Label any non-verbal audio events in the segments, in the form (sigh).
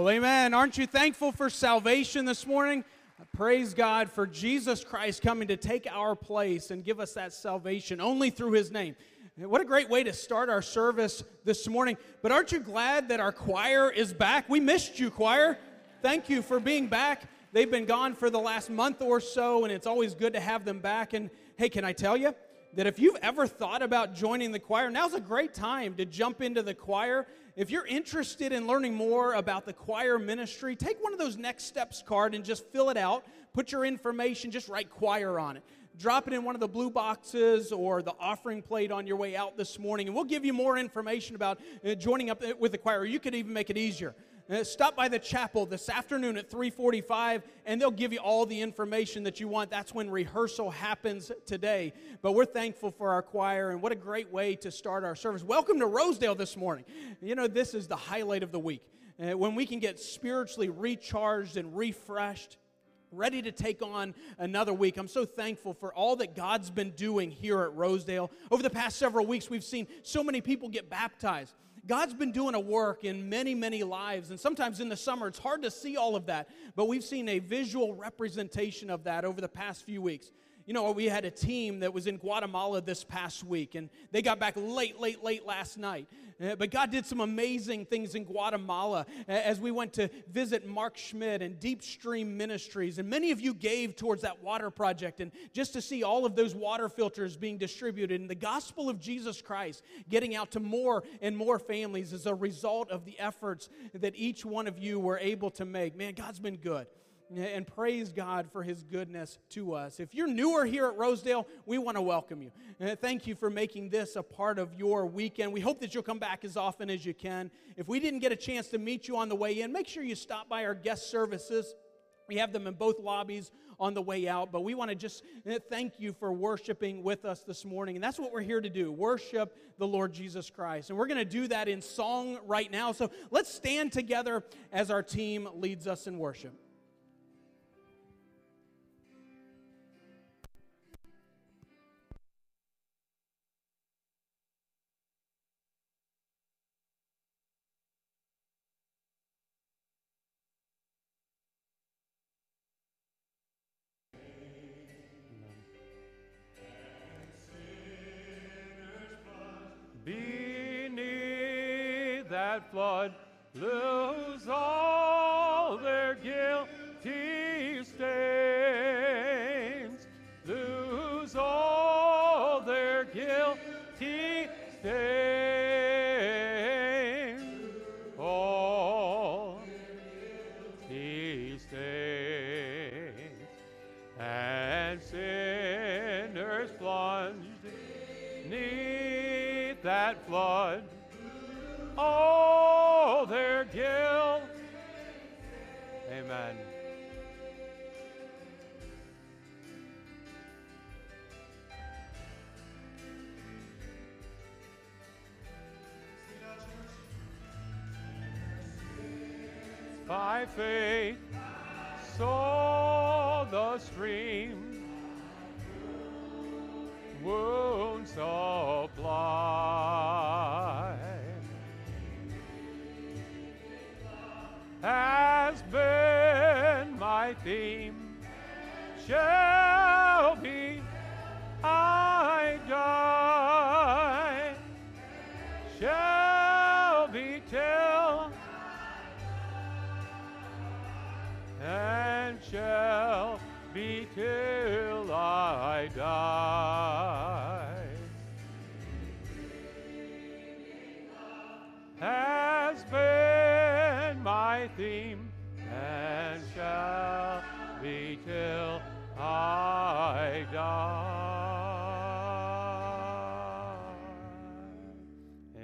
Well, amen. Aren't you thankful for salvation this morning? Praise God for Jesus Christ coming to take our place and give us that salvation only through his name. What a great way to start our service this morning. But aren't you glad that our choir is back? We missed you, choir. Thank you for being back. They've been gone for the last month or so, and it's always good to have them back. And hey, can I tell you? that if you've ever thought about joining the choir, now's a great time to jump into the choir. If you're interested in learning more about the choir ministry, take one of those next steps card and just fill it out. Put your information, just write choir on it. Drop it in one of the blue boxes or the offering plate on your way out this morning, and we'll give you more information about uh, joining up with the choir. You could even make it easier. Stop by the chapel this afternoon at 3:45 and they'll give you all the information that you want. That's when rehearsal happens today. But we're thankful for our choir and what a great way to start our service. Welcome to Rosedale this morning. You know this is the highlight of the week. Uh, when we can get spiritually recharged and refreshed ready to take on another week. I'm so thankful for all that God's been doing here at Rosedale. Over the past several weeks, we've seen so many people get baptized. God's been doing a work in many, many lives. And sometimes in the summer, it's hard to see all of that. But we've seen a visual representation of that over the past few weeks. You know, we had a team that was in Guatemala this past week, and they got back late, late, late last night. Uh, but God did some amazing things in Guatemala as we went to visit Mark Schmidt and Deep Stream Ministries. And many of you gave towards that water project. And just to see all of those water filters being distributed and the gospel of Jesus Christ getting out to more and more families as a result of the efforts that each one of you were able to make. Man, God's been good. And praise God for his goodness to us. If you're newer here at Rosedale, we want to welcome you. Thank you for making this a part of your weekend. We hope that you'll come back as often as you can. If we didn't get a chance to meet you on the way in, make sure you stop by our guest services. We have them in both lobbies on the way out, but we want to just uh, thank you for worshiping with us this morning. And that's what we're here to do worship the Lord Jesus Christ. And we're going to do that in song right now. So let's stand together as our team leads us in worship.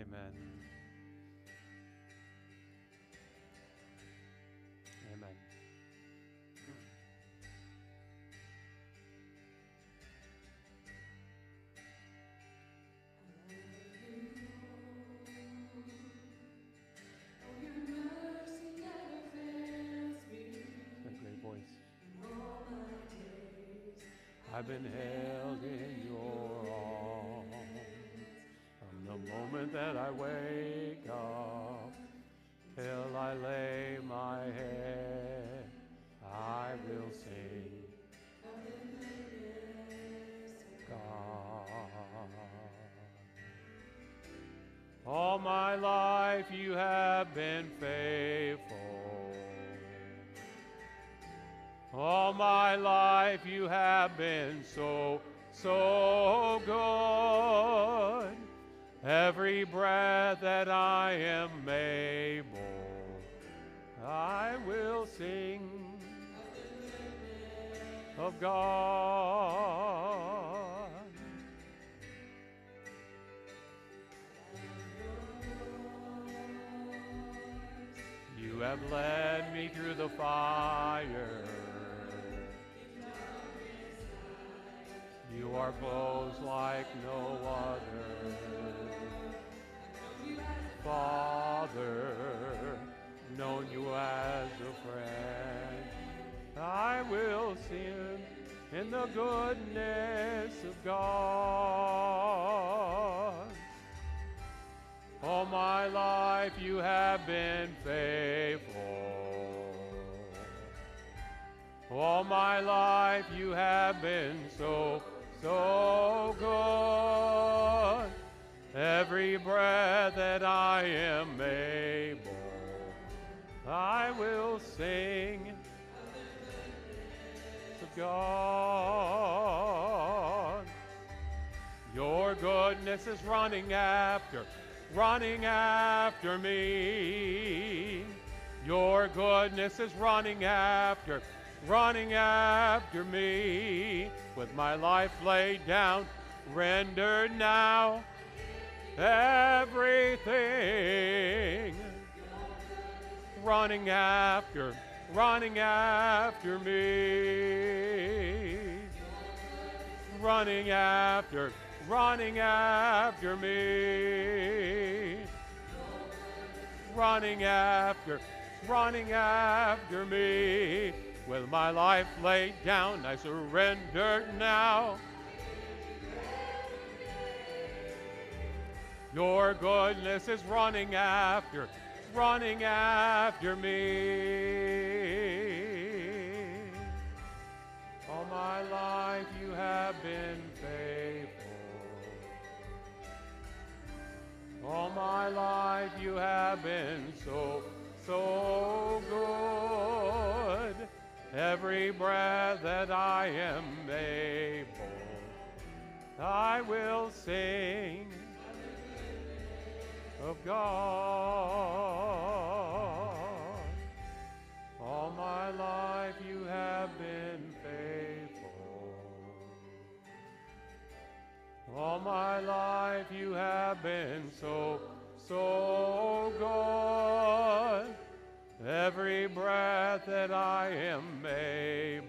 Amen. Amen. Great voice. I've been held in that I wake up till I lay my head. I will sing. God. All my life you have been faithful. All my life you have been so, so good. Every breath that I am able, I will sing of God. You have led me through the fire. You are close like no other. Father, known you as a friend. I will sing in the goodness of God. All my life you have been faithful. All my life you have been so, so good. Every breath that I am able, I will sing to God. Your goodness is running after, running after me. Your goodness is running after, running after me. With my life laid down, rendered now everything. Running after, running after me. Running after, running after me. Running after, running after me. With my life laid down, I surrender now. Your goodness is running after, running after me. All my life you have been faithful. All my life you have been so, so good. Every breath that I am able, I will sing of God. All my life you have been faithful. All my life you have been so, so good. Every breath that I am able,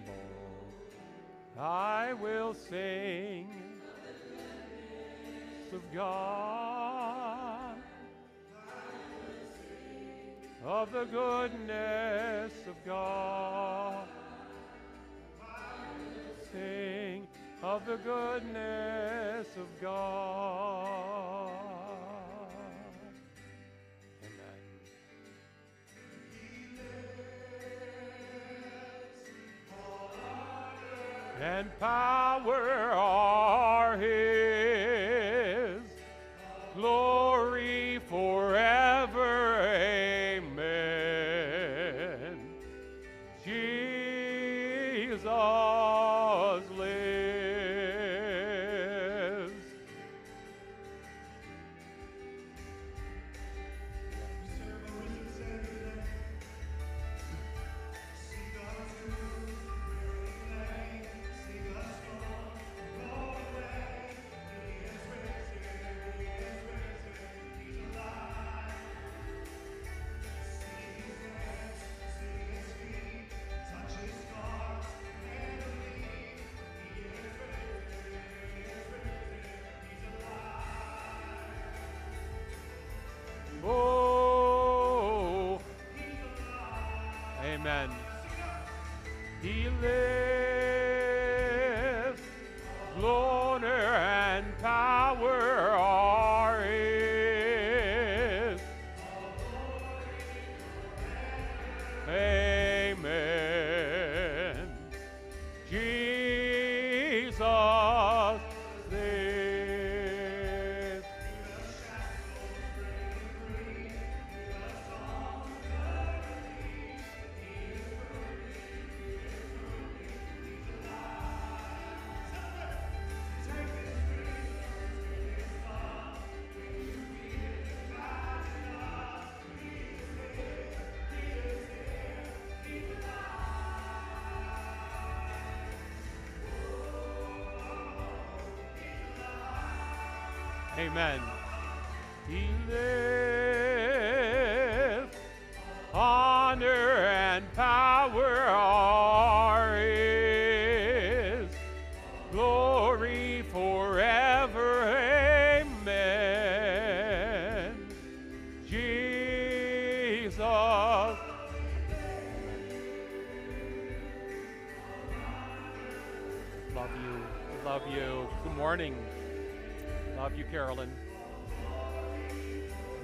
I will sing of God, of the goodness of God. Sing of the goodness of God. Amen. and power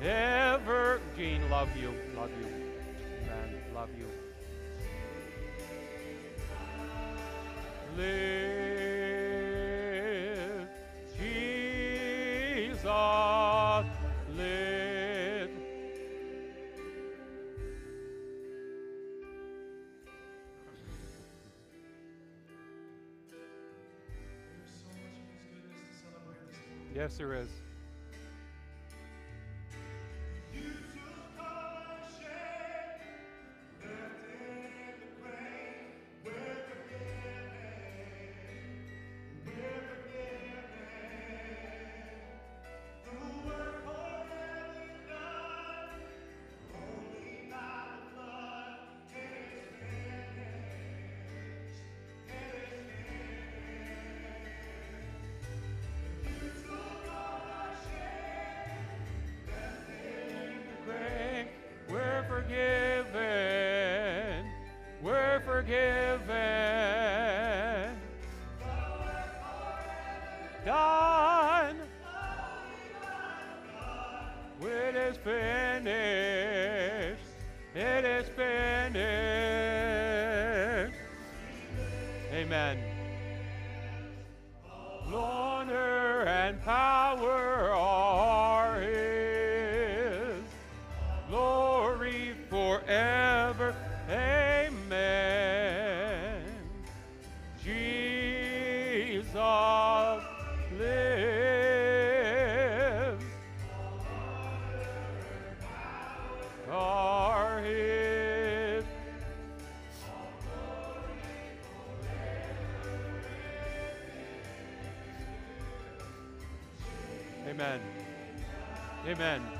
Ever, Jean, love you. Love you. Amen. Love you. Live, Jesus, live. Yes, there is. Amen.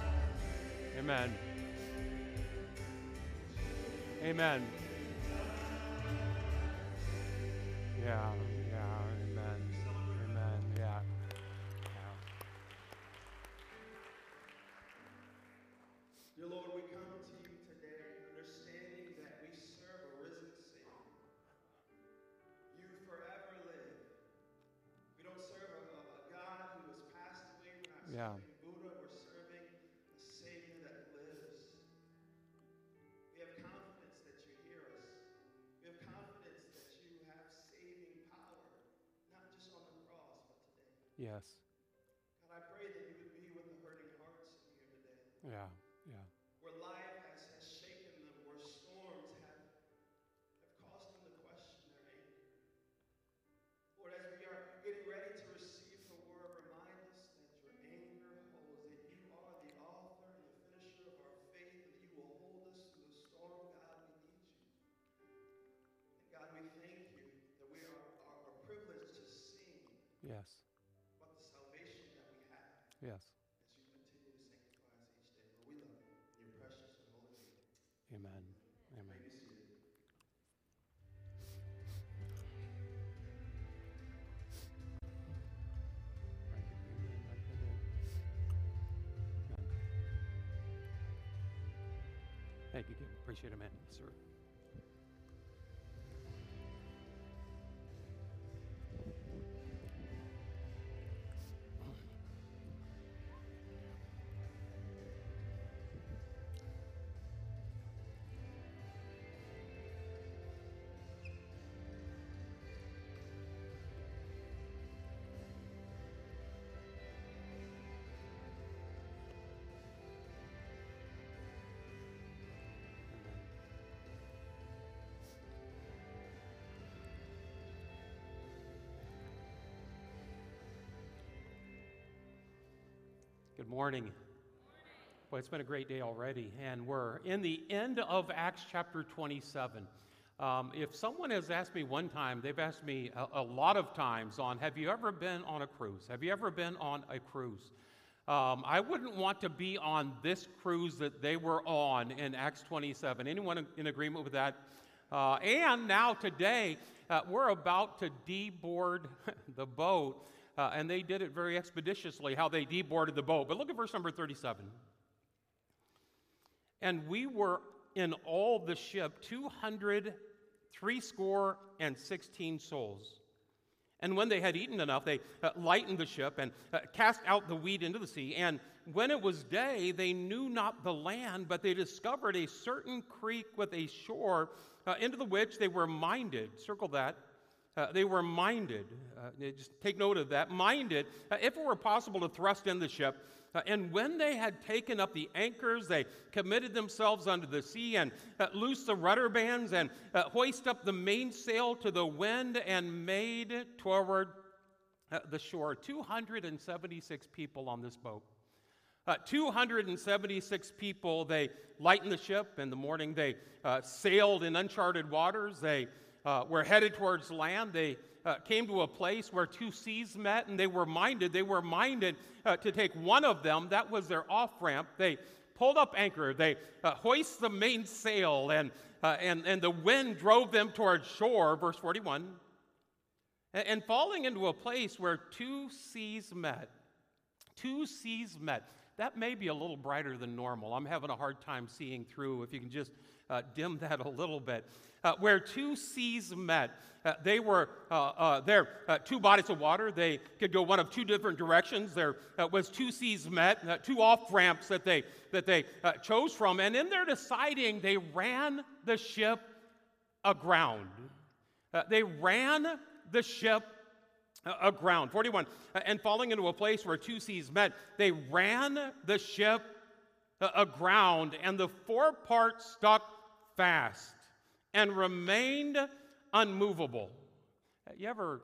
Yes. God, I pray that you would be with the hurting hearts in here today. Yeah. Yeah. where life has, has shaken them, where storms have, have caused them to question their anchor. Lord, as we are getting ready to receive the word, remind us that your anchor holds, that you are the author and the finisher of our faith, and that you will hold us through the storm. God, we need you. And God, we thank you that we are, are, are privileged to sing Yes. Yes. as you continue to sanctify us each day. Lord, we love you precious and holy. Amen. Amen. Thank you. Appreciate it, man. Sir. Morning. Well, it's been a great day already, and we're in the end of Acts chapter 27. Um, if someone has asked me one time, they've asked me a, a lot of times on, have you ever been on a cruise? Have you ever been on a cruise? Um, I wouldn't want to be on this cruise that they were on in Acts 27. Anyone in- agreement with that? Uh, and now today, uh, we're about to deboard (laughs) the boat, uh, and they did it very expeditiously how they deboarded the boat. But look at verse number 37. And we were in all the ship 200, three score, and 16 souls. And when they had eaten enough, they uh, lightened the ship and uh, cast out the wheat into the sea. And when it was day, they knew not the land, but they discovered a certain creek with a shore uh, into the which they were minded. Circle that. Uh, they were minded. Uh, just take note of that. Minded, uh, if it were possible to thrust in the ship. Uh, and when they had taken up the anchors, they committed themselves unto the sea and uh, loosed the rudder bands and uh, hoist up the mainsail to the wind and made toward the shore. 276 people on this boat. Uh, 276 people, they lightened the ship. In the morning, they sailed in uncharted waters. They uh, were headed towards land. They uh, came to a place where two seas met, and they were minded. They were minded uh, to take one of them. That was their off ramp. They pulled up anchor. They uh, hoist the mainsail, and, uh, and, and the wind drove them towards shore. Verse 41. And, and falling into a place where two seas met, Two seas met. That may be a little brighter than normal. I'm having a hard time seeing through. If you can just uh, dim (laughs) that a little bit. Uh, where two seas met, uh, they were uh, uh, there, uh, two bodies of water. They could go one of two different directions. There was two seas met, two off ramps that they, that they chose from. And in their deciding, they ran the ship aground. they ran the ship aground. 41. and falling into a place where two seas met, they ran the ship aground, and the forepart stuck fast and remained unmovable. You ever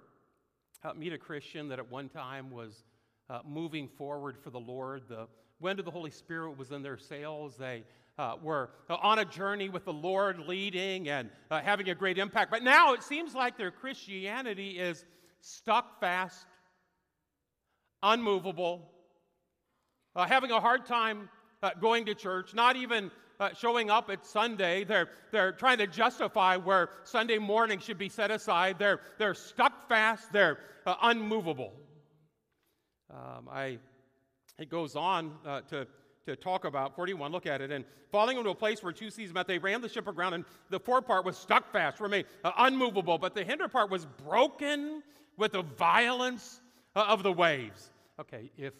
uh, meet a Christian that at one time was uh, moving forward for the Lord? The wind of the Holy Spirit was in their sails. They uh, were on a journey with the Lord, leading and uh, having a great impact. But now it seems like their Christianity is stuck fast, unmovable, uh, having a hard time uh, going to church, not even uh, showing up at Sunday. They're, they're trying to justify where Sunday morning should be set aside. They're, they're stuck fast, they're uh, unmovable. Um, I, it goes on uh, to, to talk about 41. Look at it. And falling into a place where two seas met, they ran the ship aground, and the forepart was stuck fast, remained uh, unmovable, but the hinder part was broken with the violence uh, of the waves. Okay, if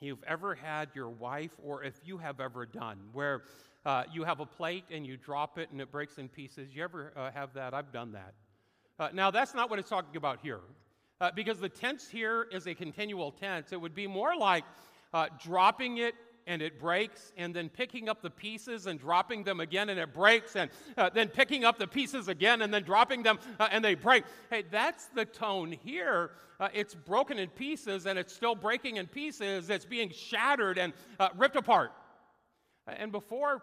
you've ever had your wife, or if you have ever done, where uh, you have a plate and you drop it and it breaks in pieces. You ever uh, have that? I've done that. Uh, now, that's not what it's talking about here. Uh, because the tense here is a continual tense. It would be more like uh, dropping it and it breaks, and then picking up the pieces and dropping them again and it breaks, and uh, then picking up the pieces again and then dropping them and they break. Hey, that's the tone here. it's broken in pieces and it's still breaking in pieces. It's being shattered and ripped apart. And before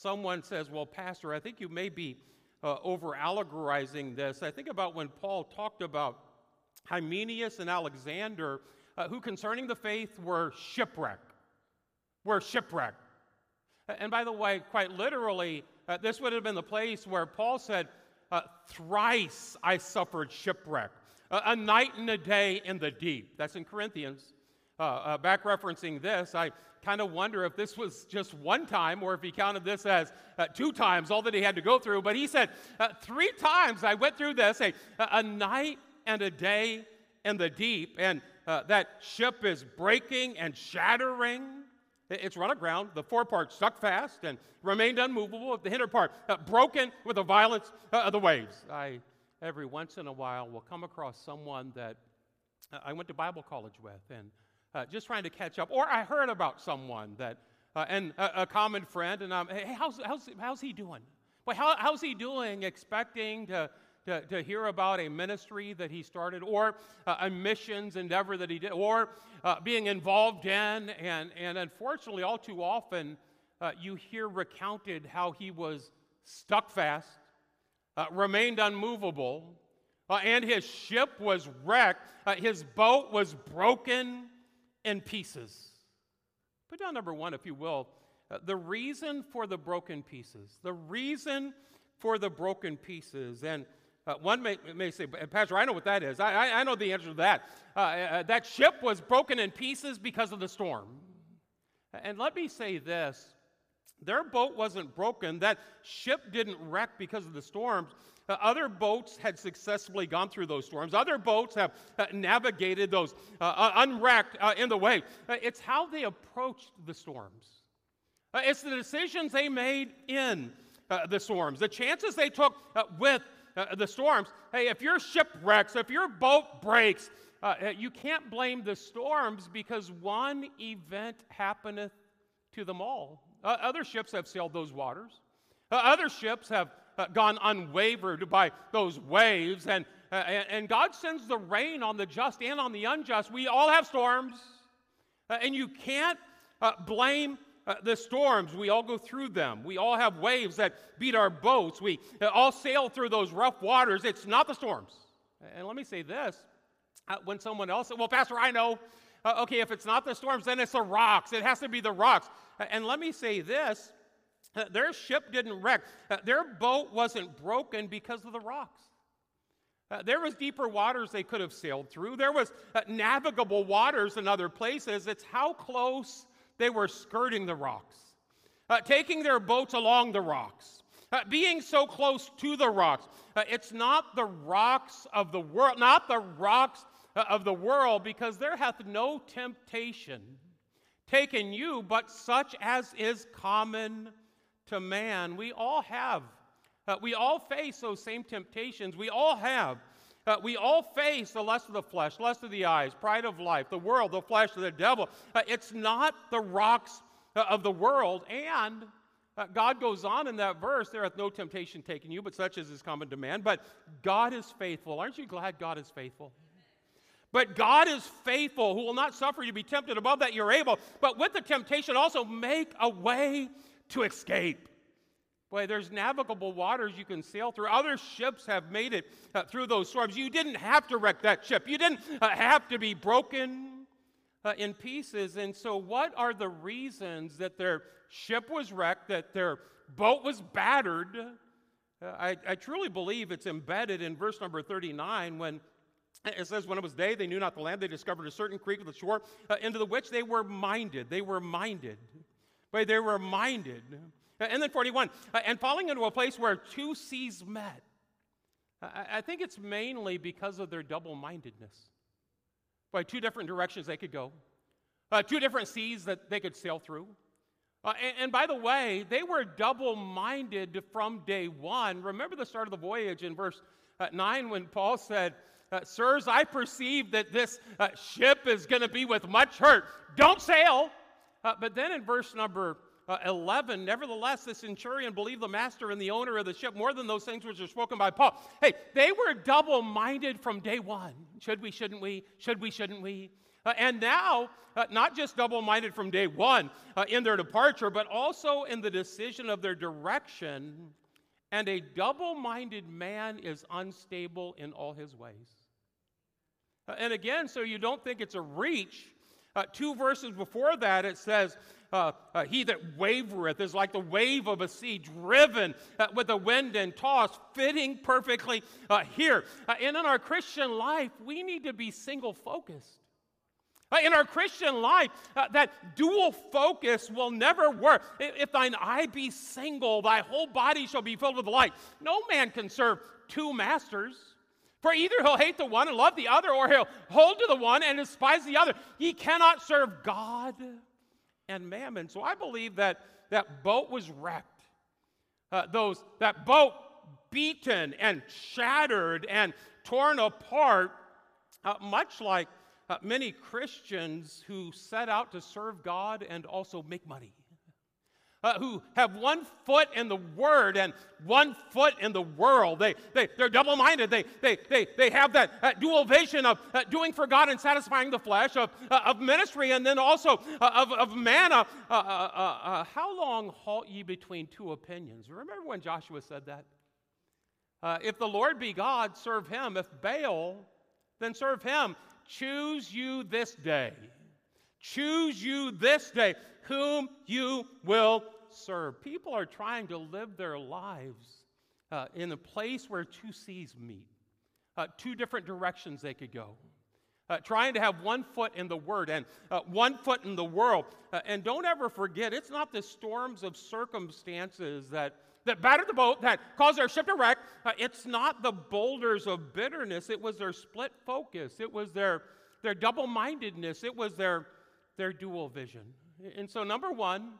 someone says, Well, Pastor, I think you may be uh, over allegorizing this. I think about when Paul talked about Hymenaeus and Alexander, uh, who concerning the faith were shipwrecked. Were shipwrecked. And by the way, quite literally, uh, this would have been the place where Paul said, uh, Thrice I suffered shipwreck, a night and a day in the deep. That's in Corinthians. Uh, uh, back referencing this, I kind of wonder if this was just one time or if he counted this as uh, two times, all that he had to go through. But he said, uh, Three times I went through this, a, a night and a day in the deep, and uh, that ship is breaking and shattering. It's run aground. The forepart stuck fast and remained unmovable. The hinder part uh, broken with the violence of the waves. I, every once in a while, will come across someone that I went to Bible college with, and uh, just trying to catch up. Or I heard about someone that, uh, and a, a, common friend, and I'm, hey, how's, how's, how's he doing? Well, how, how's he doing? Expecting to, to, to, hear about a ministry that he started, or uh, a missions endeavor that he did, or uh, being involved in. And, and unfortunately, all too often, uh, you hear recounted how he was stuck fast, uh, remained unmovable, and his ship was wrecked, his boat was broken in pieces. Put down number one, if you will. Uh, the reason for the broken pieces. The reason for the broken pieces. And uh, one may, may, say, Pastor, I know what that is. I, I, I know the answer to that. Uh, uh, that ship was broken in pieces because of the storm. And let me say this their boat wasn't broken, that ship didn't wreck because of the storms. Uh, other boats had successfully gone through those storms. Other boats have uh, navigated those uh, uh unwrecked uh, in the way. Uh, it's how they approached the storms. it's the decisions they made in the storms, the chances they took with the storms. Hey, if your ship wrecks, if your boat breaks, you can't blame the storms because one event happeneth to them all. other ships have sailed those waters. other ships have uh, gone unwavered by those waves. And, uh, and God sends the rain on the just and on the unjust. We all have storms. Uh, and you can't uh, blame uh, the storms. We all go through them. We all have waves that beat our boats. We all sail through those rough waters. It's not the storms. And let me say this when someone else, well, Pastor, I know. okay, if it's not the storms, then it's the rocks. It has to be the rocks. And let me say this uh, their ship didn't wreck. Uh, their boat wasn't broken because of the rocks. Uh, there was deeper waters they could have sailed through. There was navigable waters in other places. It's how close they were skirting the rocks, taking their boats along the rocks, being so close to the rocks. It's not the rocks of the world, not the rocks of the world, because there hath no temptation taken you, but such as is common to man. We all have uh, we all face those same temptations. We all have. Uh, we all face the lust of the flesh, lust of the eyes, pride of life, the world, the flesh, the devil. Uh, it's not the rocks uh, of the world. And uh, God goes on in that verse there hath no temptation taken you, but such as is common to man. But God is faithful. Aren't you glad God is faithful? But God is faithful, who will not suffer you to be tempted above that you're able, but with the temptation also make a way to escape. Boy, there's navigable waters you can sail through. Other ships have made it uh, through those storms. You didn't have to wreck that ship, you didn't uh, have to be broken uh, in pieces. And so, what are the reasons that their ship was wrecked, that their boat was battered? Uh, I, I truly believe it's embedded in verse number 39 when it says, When it was day, they knew not the land. They discovered a certain creek of the shore uh, into the which they were minded. They were minded. But they were minded. And then 41, uh, and falling into a place where two seas met. I think it's mainly because of their double mindedness. By two different directions they could go, uh, two different seas that they could sail through. Uh, and, and, by the way, they were double minded from day one. Remember the start of the voyage in verse uh, 9 when Paul said, uh, Sirs, I perceive that this uh, ship is going to be with much hurt. Don't sail. But then in verse number uh, 11, nevertheless, the centurion believed the master and the owner of the ship more than those things which are spoken by Paul. Hey, they were double minded from day one. Should we, shouldn't we? Should we, shouldn't we? Uh, and now, uh, not just double minded from day one uh, in their departure, but also in the decision of their direction. And a double minded man is unstable in all his ways. Uh, and again, so you don't think it's a reach, uh, two verses before that, it says, uh, uh, He that wavereth is like the wave of a sea driven uh, with the wind and tossed, fitting perfectly uh, here. Uh, and in our Christian life, we need to be single focused. Uh, in our Christian life, that dual focus will never work. If thine eye be single, thy whole body shall be filled with light. No man can serve two masters. For either he'll hate the one and love the other, or he'll hold to the one and despise the other. He cannot serve God and mammon. So I believe that that boat was wrecked. Uh, those that boat beaten and shattered and torn apart, uh, much like uh, many Christians who set out to serve God and also make money uh, who have one foot in the Word and one foot in the world. They, they, they're double minded. They, they, they, they have that uh, dual vision of uh, doing for God and satisfying the flesh, of, uh, of ministry, and then also uh, of, of manna. Uh, how long halt ye between two opinions? Remember when Joshua said that? if the Lord be God, serve him. If Baal, then serve him. Choose you this day. Choose you this day whom you will serve. People are trying to live their lives uh, in a place where two seas meet, uh, two different directions they could go. Uh, trying to have one foot in the Word and uh, one foot in the world. Uh, and don't ever forget, it's not the storms of circumstances that, that battered the boat, that caused their ship to wreck. Uh, it's not the boulders of bitterness. It was their split focus. It was their, their double mindedness. It was their, their dual vision. And so, number one,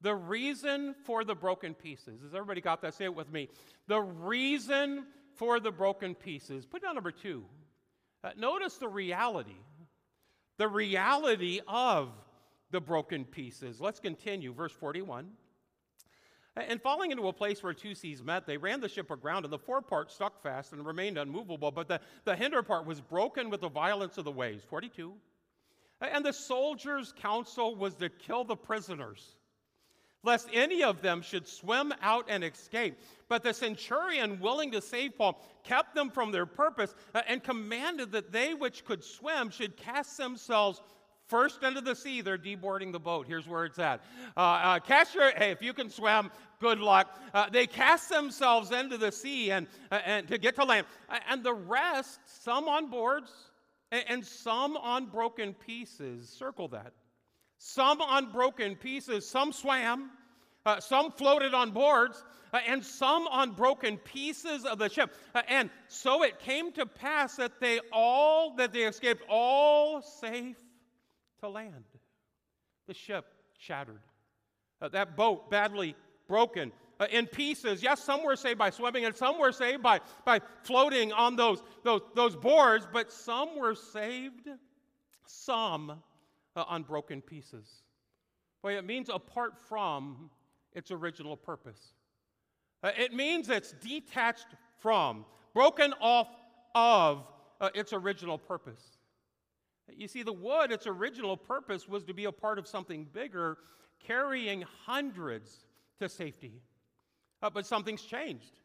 the reason for the broken pieces. Has everybody got that? Say it with me. The reason for the broken pieces. Put down number two. Uh, notice the reality. The reality of the broken pieces. Let's continue. Verse 41. And falling into a place where two seas met, they ran the ship aground, and the forepart stuck fast and remained unmovable, but the, the hinder part was broken with the violence of the waves. 42. And the soldiers' counsel was to kill the prisoners, lest any of them should swim out and escape. But the centurion, willing to save Paul, kept them from their purpose uh, and commanded that they which could swim should cast themselves first into the sea, they're deboarding the boat. Here's where it's at. Uh, uh, cast your, hey, if you can swim, good luck. Uh, they cast themselves into the sea and, uh, and to get to land. And the rest, some on boards and, some on broken pieces, circle that. Some on broken pieces, some swam, uh, some floated on boards, uh, and some on broken pieces of the ship. Uh, and so it came to pass that they all that they escaped all safe to land. The ship shattered. Uh, that boat badly broken uh, in pieces. Yes, some were saved by swimming, and some were saved by, by floating on those, those, those boards, but some were saved, some uh, on broken pieces. Boy, it means apart from its original purpose. Uh, it means it's detached from, broken off of uh, its original purpose. You see, the wood, its original purpose was to be a part of something bigger, carrying hundreds to safety. Uh, but something's changed.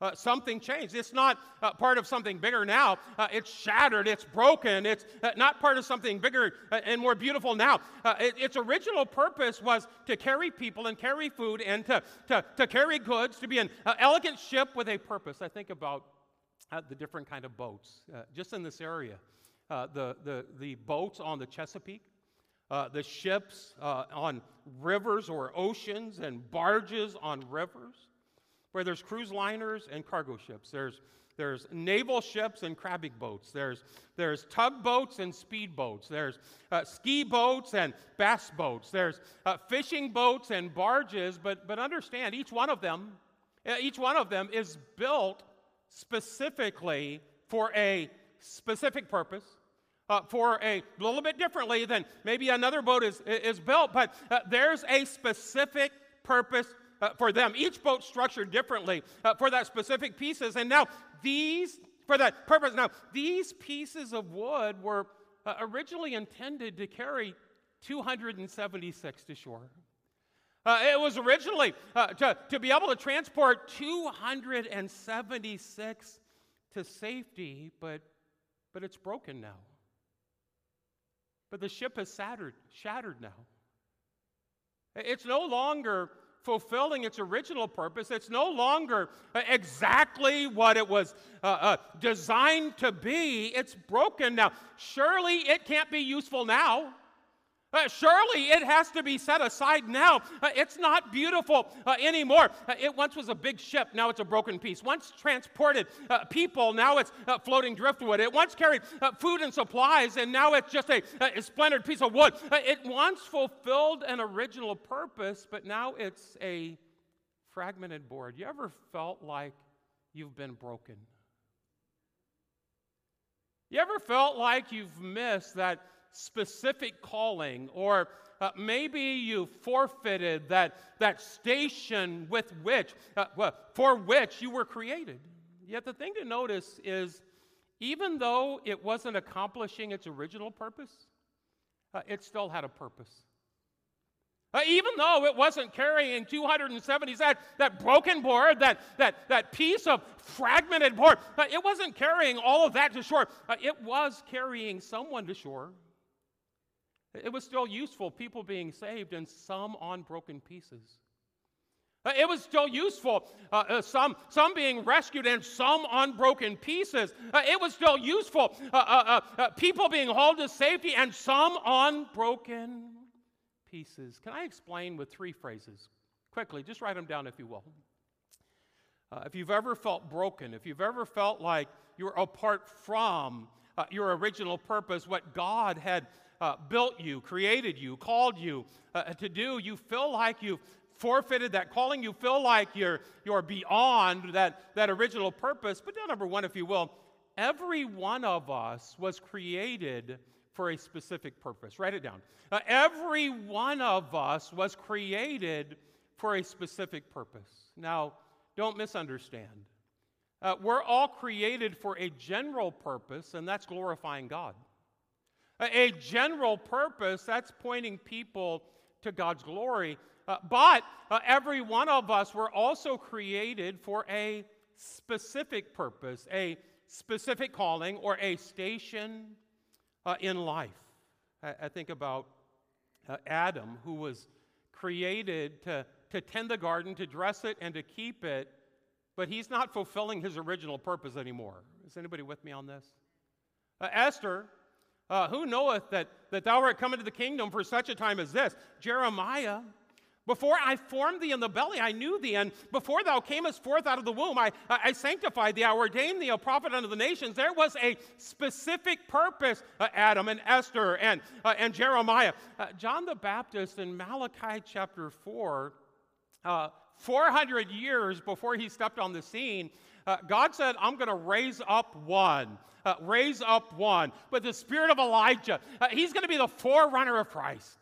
Uh, something changed. It's not uh, part of something bigger now. Uh, it's shattered. It's broken. It's uh, not part of something bigger uh, and more beautiful now. Uh, it, its original purpose was to carry people and carry food and to, to, to carry goods, to be an elegant ship with a purpose. I think about the different kind of boats just in this area. the, the, the boats on the Chesapeake, the ships on rivers or oceans, and barges on rivers where there's cruise liners and cargo ships. There's, there's naval ships and crabbing boats. There's, there's tugboats and speedboats. There's uh, ski boats and bass boats. There's uh, fishing boats and barges. But, but understand, each one of them, uh, each one of them is built specifically for a specific purpose. Uh, for a little bit differently than maybe another boat is, is built, but uh, there's a specific purpose uh, for them. Each boat structured differently uh, for that specific pieces. And now these, for that purpose, now these pieces of wood were uh, originally intended to carry 276 to shore. Uh, it was originally uh, to, to be able to transport 276 to safety, but, but it's broken now. But the ship is shattered, shattered now. It's no longer fulfilling its original purpose. It's no longer uh, exactly what it was uh, uh, designed to be. It's broken now. Surely it can't be useful now. Uh, surely it has to be set aside now. Uh, it's not beautiful uh, anymore. Uh, it once was a big ship, now it's a broken piece. Once transported uh, people, now it's uh, floating driftwood. It once carried food and supplies, and now it's just a, a splintered piece of wood. it once fulfilled an original purpose, but now it's a fragmented board. You ever felt like you've been broken? You ever felt like you've missed that? Specific calling, or uh, maybe you forfeited that, that station with which, uh, for which you were created. Yet the thing to notice is even though it wasn't accomplishing its original purpose, uh, it still had a purpose. Uh, even though it wasn't carrying 270, that, that broken board, that, that, that piece of fragmented board, uh, it wasn't carrying all of that to shore. Uh, it was carrying someone to shore. It was still useful, people being saved, and some on broken pieces. Uh, it was still useful, uh, uh, some, some being rescued and some on broken pieces. Uh, it was still useful, uh, uh, people being hauled to safety and some on broken pieces. Can I explain with three phrases? Quickly, just write them down if you will. if you've ever felt broken, if you've ever felt like you're apart from your original purpose, what God had uh, built you, created you, called you uh, to do, you feel like you've forfeited that calling, you feel like you're, you're beyond that, that original purpose. But number one, if you will, every one of us was created for a specific purpose. Write it down. Uh, every one of us was created for a specific purpose. Now, don't misunderstand. Uh, we're all created for a general purpose, and that's glorifying God. A general purpose, that's pointing people to God's glory. Uh, but uh, every one of us were also created for a specific purpose, a specific calling, or a station uh, in life. I, I think about uh, Adam, who was created to, to tend the garden, to dress it, and to keep it, but he's not fulfilling his original purpose anymore. Is anybody with me on this? Uh, Esther, uh, who knoweth that, that thou art come into the kingdom for such a time as this? Jeremiah, before I formed thee in the belly, I knew thee, and before thou camest forth out of the womb, I, I sanctified thee, I ordained thee a prophet unto the nations. There was a specific purpose, uh, Adam and Esther and, uh, and Jeremiah. Uh, John the Baptist in Malachi chapter 4, uh, 400 years before he stepped on the scene, uh, God said, I'm going to raise up one. Uh, raise up one. But the spirit of Elijah, uh, he's going to be the forerunner of Christ.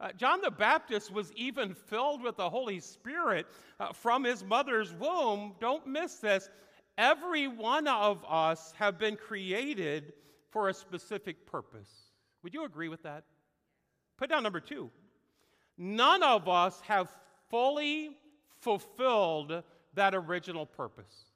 Uh, John the Baptist was even filled with the Holy Spirit uh, from his mother's womb. Don't miss this. Every one of us have been created for a specific purpose. Would you agree with that? Put down number two. None of us have fully fulfilled that original purpose.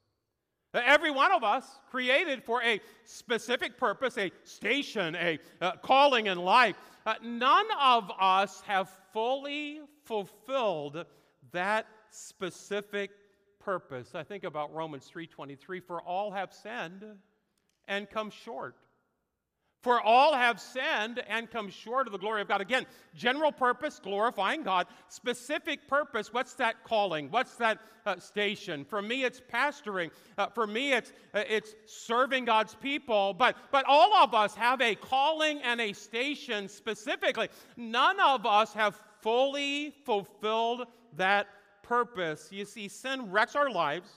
Every one of us created for a specific purpose, a station, a uh, calling in life. Uh, none of us have fully fulfilled that specific purpose. I think about Romans 3:23 for all have sinned and come short for all have sinned and come short of the glory of God. Again, general purpose, glorifying God. Specific purpose, what's that calling? What's that uh, station? For me, it's pastoring. Uh, for me, it's, uh, it's serving God's people. But, but all of us have a calling and a station specifically. None of us have fully fulfilled that purpose. You see, sin wrecks our lives.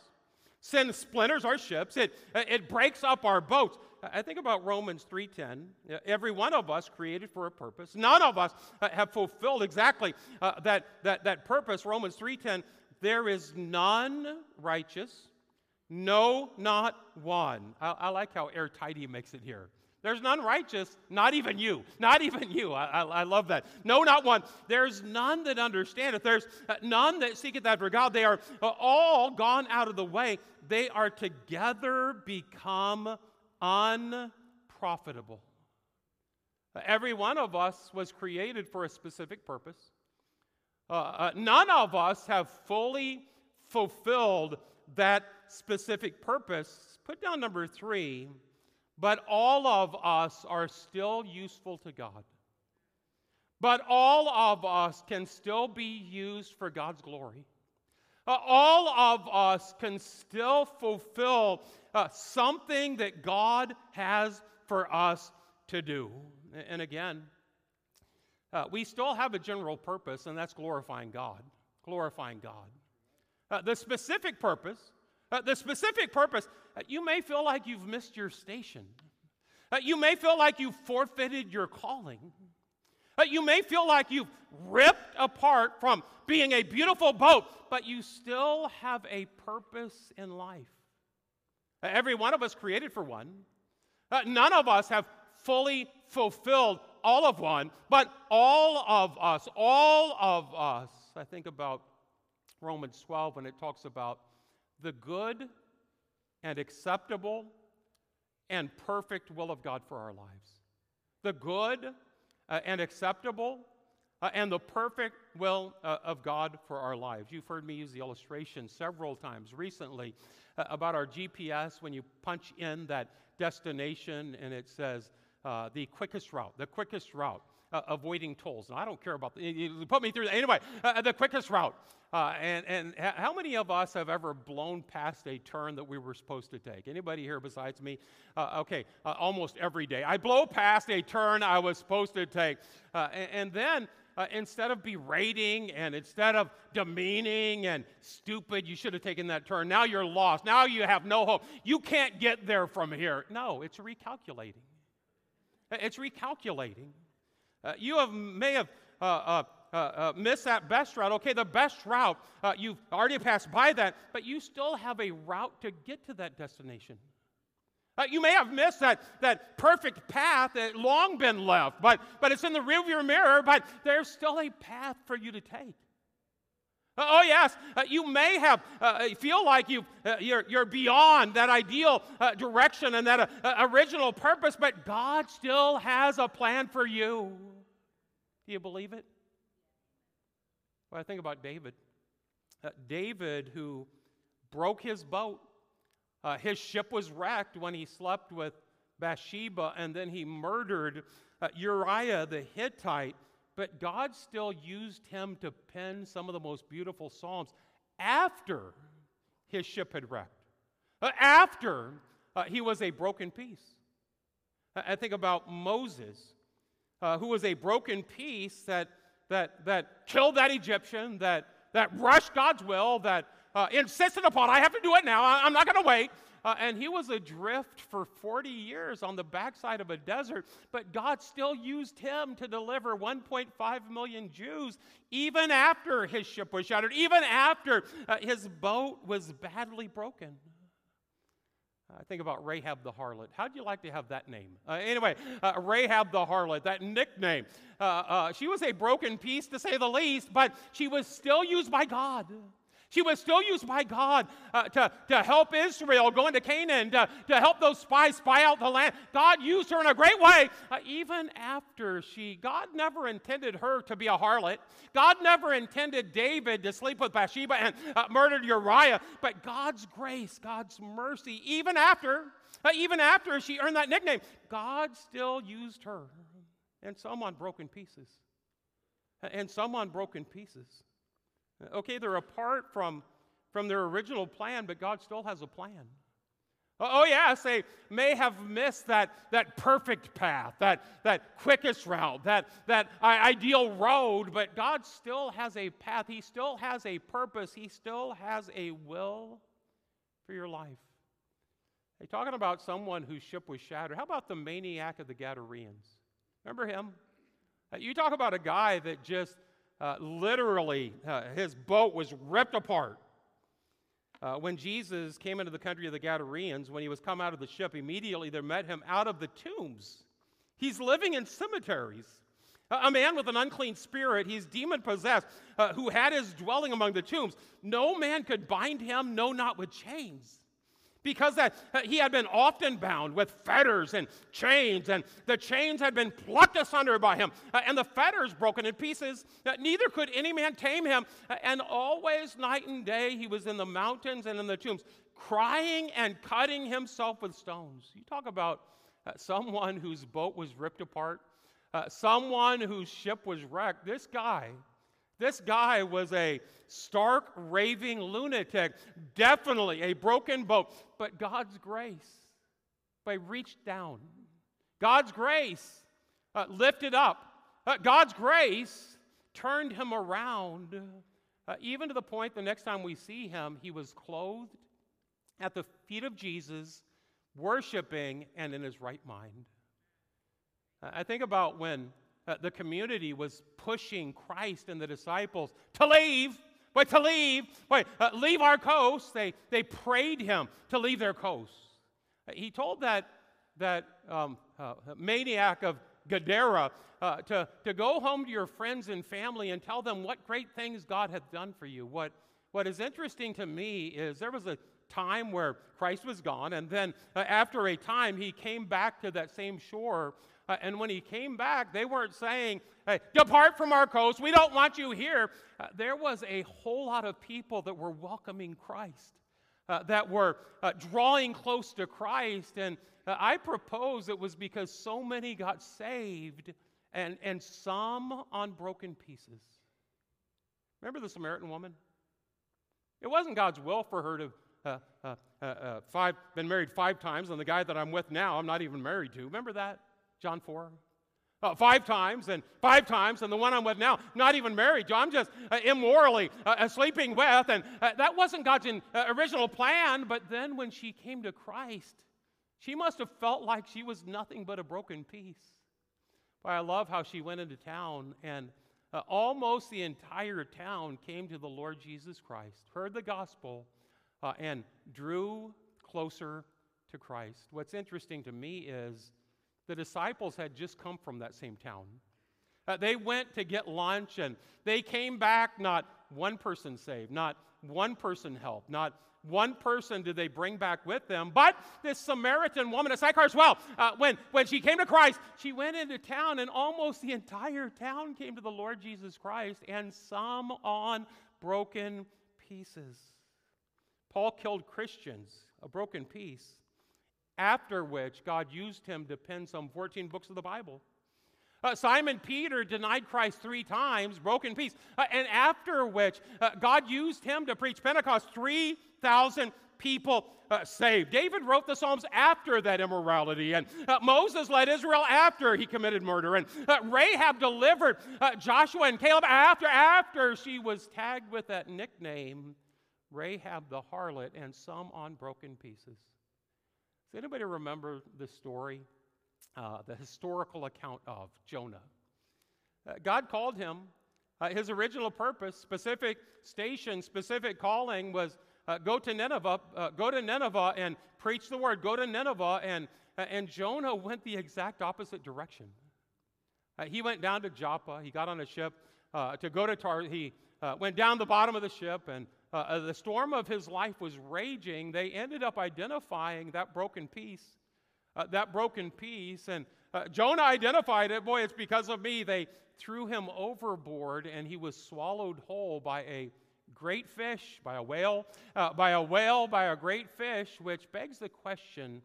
Sin splinters our ships. It, it breaks up our boats. I think about Romans 3:10. Every one of us created for a purpose. None of us uh, have fulfilled exactly uh, that, that, that purpose. Romans 3:10. There is none righteous, no, not one. I, I like how airtight he makes it here. There's none righteous, not even you. Not even you. I, I, I, love that. No, not one. There's none that understandeth. There's uh, none that seeketh after God. They are uh, all gone out of the way. They are together become unprofitable. Every one of us was created for a specific purpose. Uh, uh, none of us have fully fulfilled that specific purpose. Put down number three, but all of us are still useful to God. But all of us can still be used for God's glory. Uh, all of us can still fulfill uh, something that God has for us to do. And again, uh, we still have a general purpose, and that's glorifying God. Glorifying God. Uh, the specific purpose, uh, the specific purpose, uh, you may feel like you've missed your station. you may feel like you've forfeited your calling. You may feel like you've ripped apart from being a beautiful boat, but you still have a purpose in life. Every one of us created for one. Uh, none of us have fully fulfilled all of one, but all of us, all of us. I think about Romans 12 when it talks about the good and acceptable and perfect will of God for our lives. The good uh, and acceptable uh, and the perfect will uh, of God for our lives. You've heard me use the illustration several times recently uh, about our GPS when you punch in that destination and it says uh, the quickest route, the quickest route. Uh, avoiding tolls. And I don't care about the, you put me through that. Anyway, uh, the quickest route. Uh, and, and how many of us have ever blown past a turn that we were supposed to take? Anybody here besides me? Uh, okay, uh, almost every day. I blow past a turn I was supposed to take. Uh, and, and, then uh, instead of berating and instead of demeaning and stupid, you should have taken that turn. Now you're lost. Now you have no hope. You can't get there from here. No, it's recalculating. It's recalculating. Uh, you have, may have uh, uh, uh, uh missed that best route. Okay, the best route, uh, you've already passed by that, but you still have a route to get to that destination. You may have missed that, that perfect path that long been left, but, but it's in the rearview mirror, but there's still a path for you to take. Uh, Oh, yes, uh, you may have uh, feel like you uh, you're, you're beyond that ideal uh, direction and that uh, uh, original purpose, but God still has a plan for you. Do you believe it? Well, I think about David. Uh, David, who broke his boat, uh, his ship was wrecked when he slept with Bathsheba, and then he murdered uh, Uriah the Hittite. But God still used him to pen some of the most beautiful psalms after his ship had wrecked, uh, after uh, he was a broken piece. I I think about Moses, uh, who was a broken piece that, that, that killed that Egyptian, that, that rushed God's will, that uh, insisted upon, I have to do it now, I- I'm not going to wait. Uh, and he was adrift for 40 years on the backside of a desert, but God still used him to deliver 1.5 million Jews even after his ship was shattered, even after uh, his boat was badly broken. I think about Rahab the harlot. How'd you like to have that name? Uh, anyway, uh, Rahab the harlot, that nickname. Uh, uh, she was a broken piece to say the least, but she was still used by God. She was still used by God uh, to, to help Israel go into Canaan, to, to help those spies spy out the land. God used her in a great way, uh, even after she, God never intended her to be a harlot. God never intended David to sleep with Bathsheba and uh, murdered Uriah. But God's grace, God's mercy, even after, uh, even after she earned that nickname, God still used her. And some on broken pieces. And some on broken pieces. Okay, they're apart from, from their original plan, but God still has a plan. Oh, oh, yes, they may have missed that, that perfect path, that, that quickest route, that, that ideal road, but God still has a path. He still has a purpose. He still has a will for your life. Hey, talking about someone whose ship was shattered, how about the maniac of the Gadarenes? Remember him? Uh, You talk about a guy that just uh, literally, uh, his boat was ripped apart. Uh, when Jesus came into the country of the Gadarenes, when he was come out of the ship, immediately there met him out of the tombs. He's living in cemeteries. A man with an unclean spirit, he's demon possessed, uh, who had his dwelling among the tombs. No man could bind him, no, not with chains because that uh, he had been often bound with fetters and chains and the chains had been plucked asunder by him uh, and the fetters broken in pieces uh, neither could any man tame him and always night and day he was in the mountains and in the tombs crying and cutting himself with stones. You talk about someone whose boat was ripped apart someone whose ship was wrecked. This guy this guy was a stark, raving lunatic, definitely a broken boat. But God's grace, by reached down, God's grace uh, lifted up, uh, God's grace turned him around, uh, even to the point the next time we see him, he was clothed at the feet of Jesus, worshiping and in his right mind. Uh, I think about when uh, the community was pushing Christ and the disciples to leave. Wait, to leave. Wait, uh, leave our coast. They, they prayed him to leave their coast. He told that, that um, uh, maniac of Gadara uh, to, to go home to your friends and family and tell them what great things God hath done for you. What, what is interesting to me is there was a time where Christ was gone, and then uh, after a time, he came back to that same shore. Uh, and when he came back, they weren't saying, hey, Depart from our coast, we don't want you here. Uh, there was a whole lot of people that were welcoming Christ. Uh, that were uh, drawing close to Christ. And uh, I propose it was because so many got saved and, and some on broken pieces. Remember the Samaritan woman? It wasn't God's will for her to uh, uh, uh, uh, five, been married five times, and the guy that I'm with now, I'm not even married to. Remember that? John 4? Uh, five times and five times, and the one I'm with now, not even married. I'm just uh, immorally uh, sleeping with, and uh, that wasn't God's in, uh, original plan. But then when she came to Christ, she must have felt like she was nothing but a broken piece. But I love how she went into town, and uh, almost the entire town came to the Lord Jesus Christ, heard the gospel, and drew closer to Christ. What's interesting to me is the disciples had just come from that same town. Uh, they went to get lunch and they came back not one person saved, not one person helped, not one person did they bring back with them, but this Samaritan woman at Sychar's well, uh, when, when she came to Christ, she went into town, and almost the entire town came to the Lord Jesus Christ, and some on broken pieces. Paul killed Christians, a broken piece, after which God used him to pen some 14 books of the Bible. Uh, Simon Peter denied Christ three times, broken piece. Uh, and after which, uh, God used him to preach Pentecost. 3,000 people uh, saved. David wrote the Psalms after that immorality, and uh, Moses led Israel after he committed murder, and uh, Rahab delivered Joshua and Caleb after after she was tagged with that nickname, Rahab the harlot, and some on broken pieces. Does anybody remember the story? uh, the historical account of Jonah. Uh, God called him. Uh, his original purpose, specific station, specific calling was uh, go to Nineveh, uh, go to Nineveh and preach the word. Go to Nineveh, and uh, and Jonah went the exact opposite direction. he went down to Joppa. He got on a ship to go to Tar. He went down the bottom of the ship, and the storm of his life was raging. They ended up identifying that broken piece uh, that broken piece. And uh, Jonah identified it. Boy, it's because of me. They threw him overboard and he was swallowed whole by a great fish, by a whale, uh, by a whale, by a great fish, which begs the question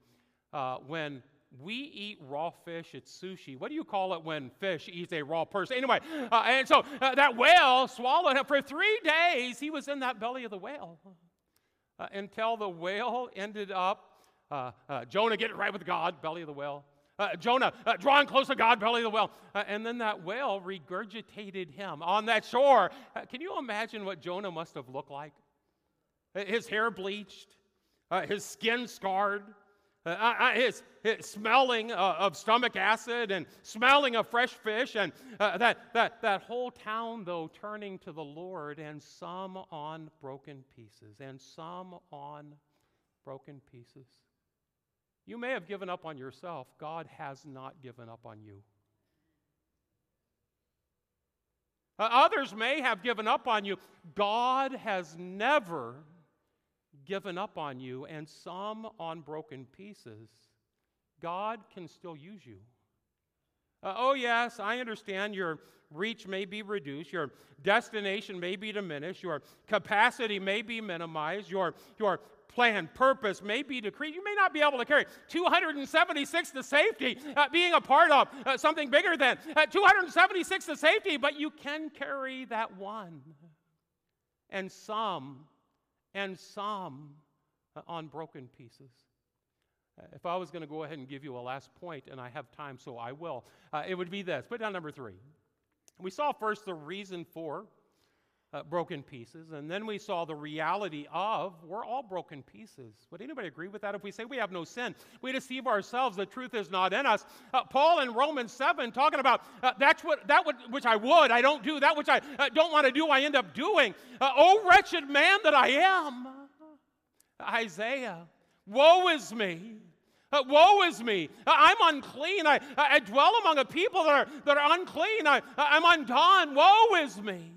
uh, when we eat raw fish, it's sushi. What do you call it when fish eats a raw person? Anyway, uh, and so uh, that whale swallowed him. For three days, he was in that belly of the whale until the whale ended up uh, uh, Jonah getting right with God, belly of the whale. Uh, Jonah uh, drawing close to God, belly of the whale. Uh, and then that whale regurgitated him on that shore. Uh, can you imagine what Jonah must have looked like? His hair bleached, his skin scarred, Uh, his, his, smelling uh, of stomach acid and smelling of fresh fish. And uh, that, that, that whole town, though, turning to the Lord, and some on broken pieces, and some on broken pieces. You may have given up on yourself. God has not given up on you. Uh, others may have given up on you. God has never given up on you, and some on broken pieces. God can still use you. Uh, oh, yes, I understand your reach may be reduced, your destination may be diminished, your capacity may be minimized, your, your plan, purpose may be decreed. You may not be able to carry 276 to safety, uh, being a part of uh, something bigger than uh, 276 to safety, but you can carry that one. And some, and some uh, on broken pieces. Uh, if I was going to go ahead and give you a last point, and I have time, so I will, uh, it would be this. Put down number three. We saw first the reason for uh, broken pieces. And then we saw the reality of we're all broken pieces. Would anybody agree with that? If we say we have no sin, we deceive ourselves. The truth is not in us. Uh, Paul in Romans 7 talking about uh, that's what that would, which I would, I don't do. That which I uh, don't want to do, I end up doing. Uh, oh, wretched man that I am. Isaiah, woe is me. Uh, woe is me. Uh, I'm unclean. I, I dwell among a people that are, that are unclean. I, I'm undone. Woe is me.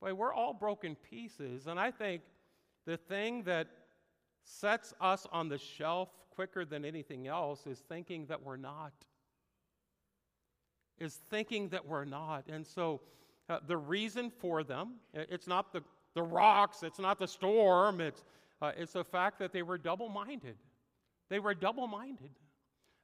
Boy, we're all broken pieces. And I think the thing that sets us on the shelf quicker than anything else is thinking that we're not. Is thinking that we're not. And so uh, the reason for them, it's not the, the rocks, it's not the storm, it's, uh, it's the fact that they were double minded. They were double minded.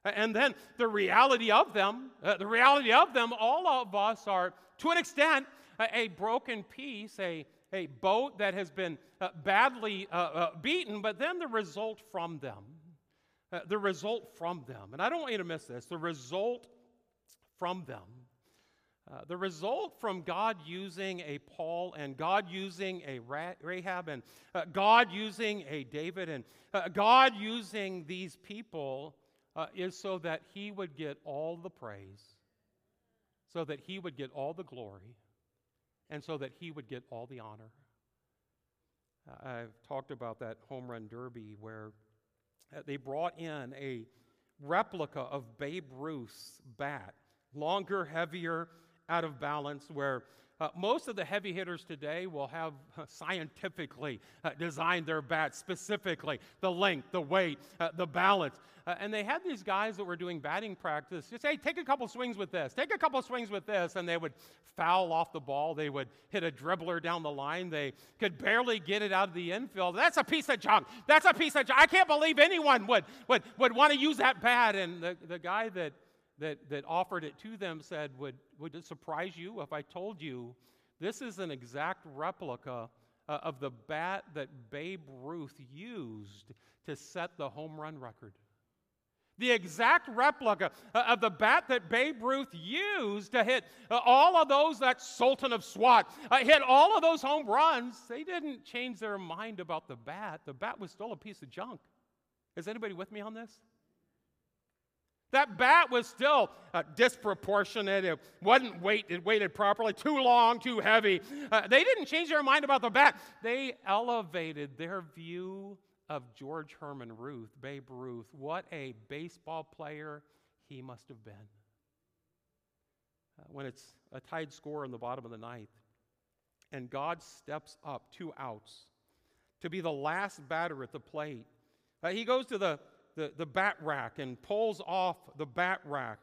And then the reality of them, uh, the reality of them, all of us are, to an extent, a broken piece, a, a boat that has been uh, badly uh, uh, beaten, but then the result from them. Uh, the result from them. And I don't want you to miss this the result from them. Uh, the result from God using a Paul and God using a Rahab and uh, God using a David and God using these people is so that he would get all the praise, so that he would get all the glory, and so that he would get all the honor. I've talked about that home run derby where uh, they brought in a replica of Babe Ruth's bat, longer, heavier, out of balance, where uh, most of the heavy hitters today will have scientifically uh, designed their bats specifically the length, the weight, uh, the balance. Uh, and they had these guys that were doing batting practice just hey, take a couple swings with this, take a couple swings with this. And they would foul off the ball. They would hit a dribbler down the line. They could barely get it out of the infield. That's a piece of junk. That's a piece of junk. I can't believe anyone would, would, would want to use that bat. And the, the guy that that, that offered it to them said, would, would it surprise you if I told you this is an exact replica uh, of the bat that Babe Ruth used to set the home run record? The exact replica uh, of the bat that Babe Ruth used to hit uh, all of those, that Sultan of SWAT, uh, hit all of those home runs. They didn't change their mind about the bat. The bat was still a piece of junk. Is anybody with me on this? That bat was still uh, disproportionate. It wasn't weighted, weighted properly, too long, too heavy. Uh, they didn't change their mind about the bat. They elevated their view of George Herman Ruth, Babe Ruth. What a baseball player he must have been. Uh, when it's a tied score in the bottom of the ninth, and God steps up two outs to be the last batter at the plate, uh, he goes to the the, the bat rack and pulls off the bat rack.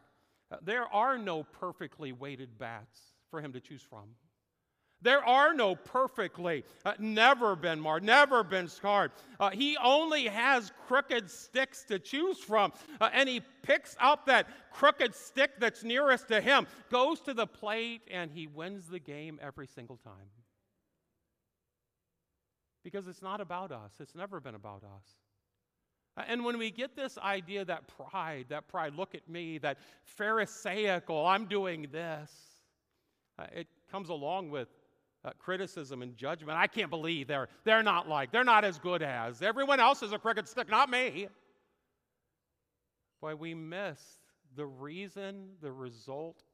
Uh, there are no perfectly weighted bats for him to choose from. There are no perfectly, uh, never been marred, never been scarred. Uh, he only has crooked sticks to choose from. Uh, and he picks up that crooked stick that's nearest to him, goes to the plate, and he wins the game every single time. Because it's not about us, it's never been about us. And when we get this idea that pride, that pride, look at me, that Pharisaical, I'm doing this, uh, it comes along with uh, criticism and judgment. I can't believe they're, they're not like, they're not as good as. Everyone else is a crooked stick, not me. Boy, we miss the reason, the result,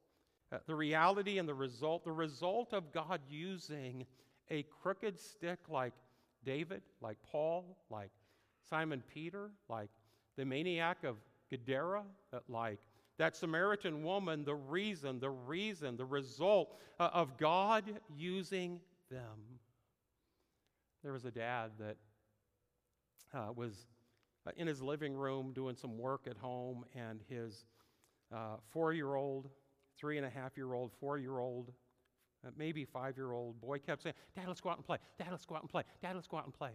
uh, the reality and the result, the result of God using a crooked stick like David, like Paul, like Simon Peter, like the maniac of Gadara, like that Samaritan woman, the reason, the reason, the result uh, of God using them. There was a dad that uh, was uh, in his living room doing some work at home, and his uh, four year old, three and a half year old, four year old, uh, maybe five year old boy kept saying, Dad, let's go out and play. Dad, let's go out and play. Dad, let's go out and play.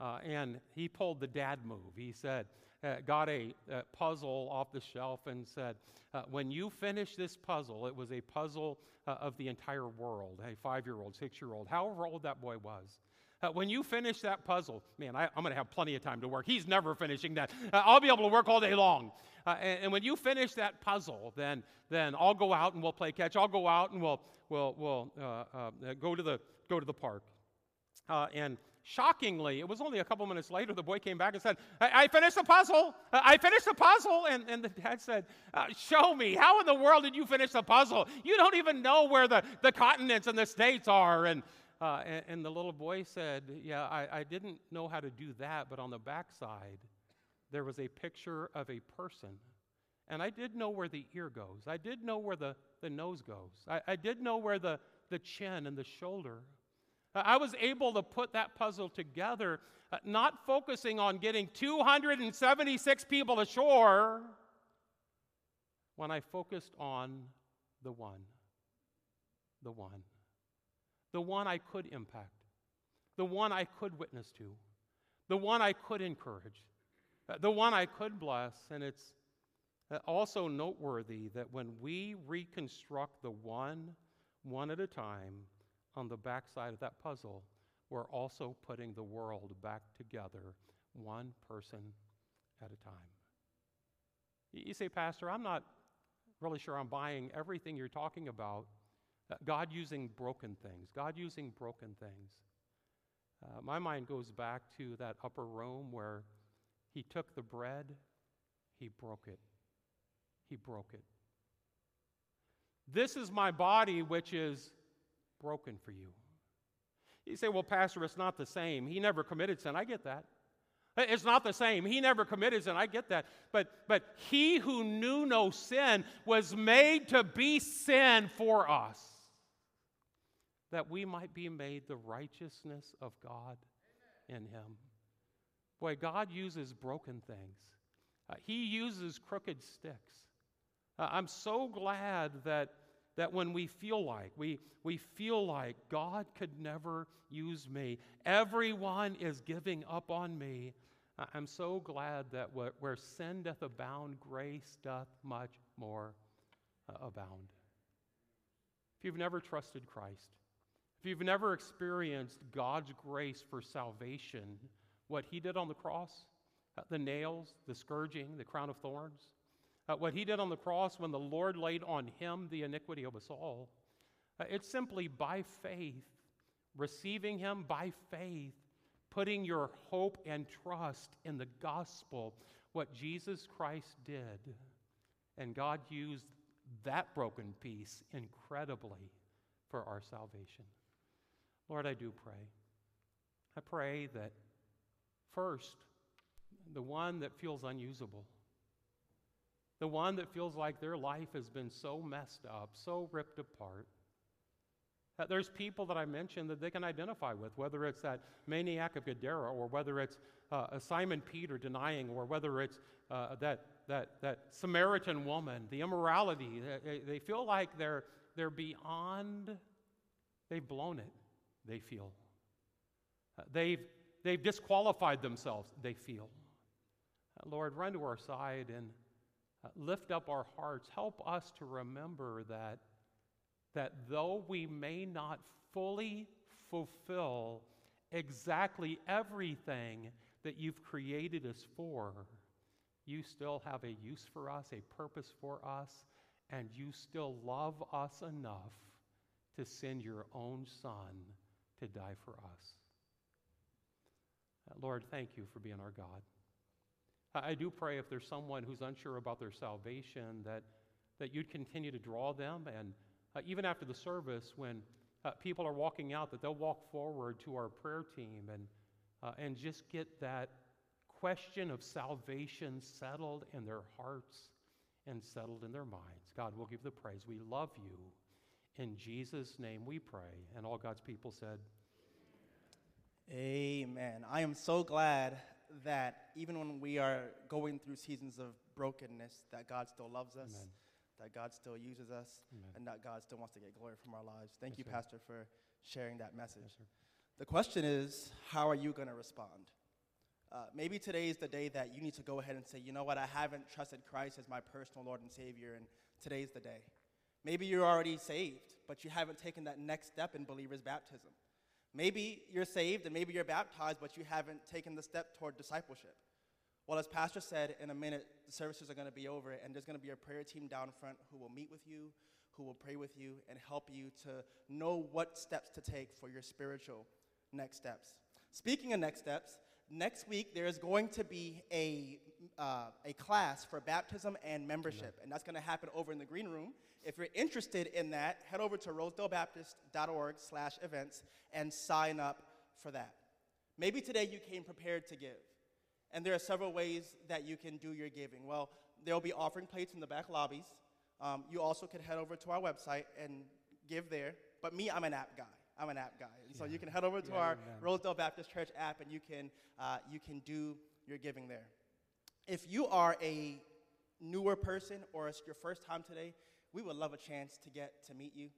Uh, and he pulled the dad move. He said, uh, got a, a, puzzle off the shelf and said, uh, When you finish this puzzle, it was a puzzle uh, of the entire world, a five year old, six year old, however old that boy was. Uh, when you finish that puzzle, man, I, am going to have plenty of time to work. He's never finishing that. Uh, I'll be able to work all day long. And, and, when you finish that puzzle, then, then I'll go out and we'll play catch. I'll go out and we'll, we'll, we'll go, to the, go to the park. and Shockingly, it was only a couple minutes later, the boy came back and said, I, I finished the puzzle. I finished the puzzle. And, and the dad said, uh, Show me. How in the world did you finish the puzzle? You don't even know where the, the continents and the states are. And, uh, and, and, the little boy said, Yeah, I, I didn't know how to do that, but on the backside, there was a picture of a person. And I did know where the ear goes. I did know where the, the nose goes. I, I did know where the, the chin and the shoulder I was able to put that puzzle together, uh, not focusing on getting 276 people ashore, when I focused on the one. The one. The one I could impact. The one I could witness to. The one I could encourage. Uh, the one I could bless. And it's uh, also noteworthy that when we reconstruct the one, one at a time, on the backside of that puzzle, we're also putting the world back together, one person at a time. You say, Pastor, I'm not really sure I'm buying everything you're talking about. Uh, God using broken things, God using broken things. Uh, my mind goes back to that upper room where he took the bread, he broke it. He broke it. This is my body, which is broken for you. You say, well, Pastor, it's not the same. He never committed sin. I get that. It's not the same. He never committed sin. I get that. But, but he who knew no sin was made to be sin for us. that we might be made the righteousness of God in him. Boy, God uses broken things, uh, He uses crooked sticks. Uh, I'm so glad that, that when we feel like, we, we feel like God could never use me, everyone is giving up on me. I'm so glad that where sin doth abound, grace doth much more uh, abound. If you've never trusted Christ, if you've never experienced God's grace for salvation, what He did on the cross, uh, the nails, the scourging, the crown of thorns, uh, what He did on the cross when the Lord laid on Him the iniquity of us all, uh, it's simply by faith, receiving Him by faith, putting your hope and trust in the gospel, what Jesus Christ did. And God used that broken piece incredibly for our salvation. Lord, I do pray. I pray that first, the one that feels unusable, the one that feels like their life has been so messed up, so ripped apart, there's people that I mentioned that they can identify with, whether it's that maniac of Gadara, or whether it's uh, Simon Peter denying, or whether it's uh, that, that, that Samaritan woman, the immorality. They, they feel like they're, they're beyond, they've blown it they feel. They've, they've disqualified themselves, they feel. Lord, run to our side and lift up our hearts. Help us to remember that, that though we may not fully fulfill exactly everything that you've created us for, you still have a use for us, a purpose for us, and you still love us enough to send your own Son to die for us. Uh, Lord, thank you for being our God. I do pray if there's someone who's unsure about their salvation, that, that you'd continue to draw them. And uh, even after the service, when uh, people are walking out, that they'll walk forward to our prayer team and, uh, and just get that question of salvation settled in their hearts and settled in their minds. God, we'll give the praise. We love you. In Jesus' name we pray. And all God's people said, Amen. I am so glad that even when we are going through seasons of brokenness, that God still loves us, Amen. that God still uses us, Amen. and that God still wants to get glory from our lives. Thank Yes, you, sir. Pastor, for sharing that message. Yes. The question is, how are you going to respond? Uh, maybe today is the day that you need to go ahead and say, you know what, I haven't trusted Christ as my personal Lord and Savior, and today's the day. Maybe you're already saved, but you haven't taken that next step in believer's baptism. Maybe you're saved and maybe you're baptized, but you haven't taken the step toward discipleship. Well, as Pastor said, in a minute, the services are going to be over, and there's going to be a prayer team down front who will meet with you, who will pray with you, and help you to know what steps to take for your spiritual next steps. Speaking of next steps, next week there is going to be a, uh, a class for baptism and membership, and that's going to happen over in the green room. If you're interested in that, head over to rosedalebaptist.org slash events and sign up for that. Maybe today you came prepared to give. And there are several ways that you can do your giving. Well, there will be offering plates in the back lobbies. Um, you also could head over to our website and give there. But me, I'm an app guy. I'm an app guy. So you can head over to Yeah, our amen. Rosedale Baptist Church app and you can, uh, you can do your giving there. If you are a newer person or it's your first time today, we would love a chance to get to meet you.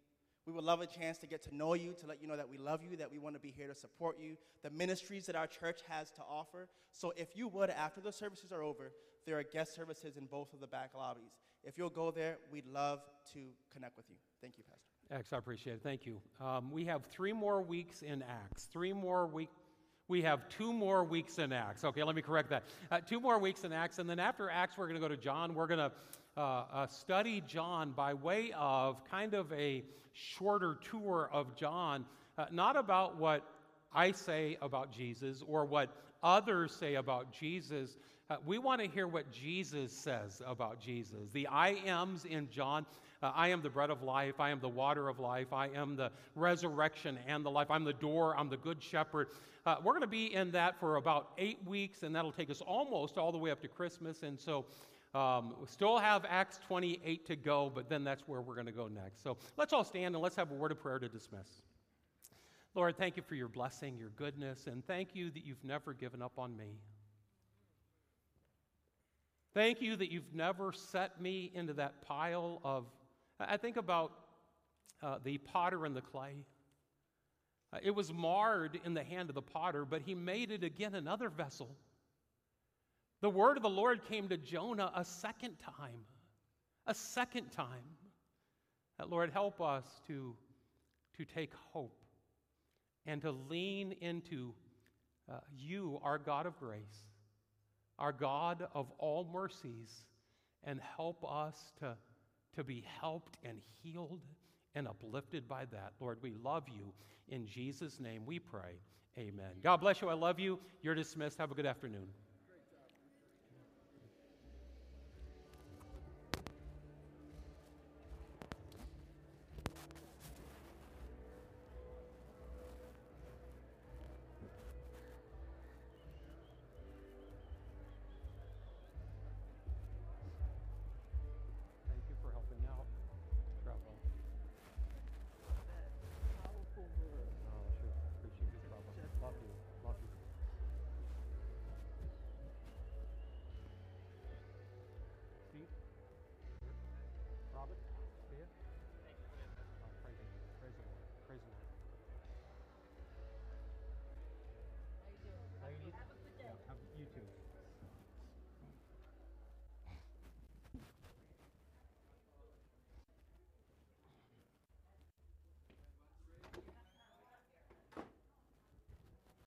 We would love a chance to get to know you, to let you know that we love you, that we want to be here to support you, the ministries that our church has to offer. So if you would, after the services are over, there are guest services in both of the back lobbies. If you'll go there, we'd love to connect with you. Thank you, Pastor. X, I appreciate it. Thank you. Um, we have three more weeks in Acts. Three more week. We have two more weeks in Acts. Okay, let me correct that. Uh, two more weeks in Acts, and then after Acts, we're going to go to John. We're going to uh, uh, study John by way of kind of a shorter tour of John, uh, not about what I say about Jesus or what others say about Jesus. Uh, we want to hear what Jesus says about Jesus. The I ams in John uh, I am the bread of life. I am the water of life. I am the resurrection and the life. I'm the door. I'm the good shepherd. Uh, we're going to be in that for about eight weeks, and that'll take us almost all the way up to Christmas. And so um, we still have Acts 28 to go, but then that's where we're going to go next. So let's all stand and let's have a word of prayer to dismiss. Lord, thank you for your blessing, your goodness, and thank you that you've never given up on me. Thank you that you've never set me into that pile of. I think about uh, the potter and the clay. Uh, it was marred in the hand of the potter, but he made it again another vessel. The word of the Lord came to Jonah a second time. A second time. That Lord, help us to, to take hope and to lean into uh, you, our God of grace, our God of all mercies, and help us to, to be helped and healed and uplifted by that. Lord, we love you. In Jesus' name we pray. Amen. God bless you. I love you. You're dismissed. Have a good afternoon.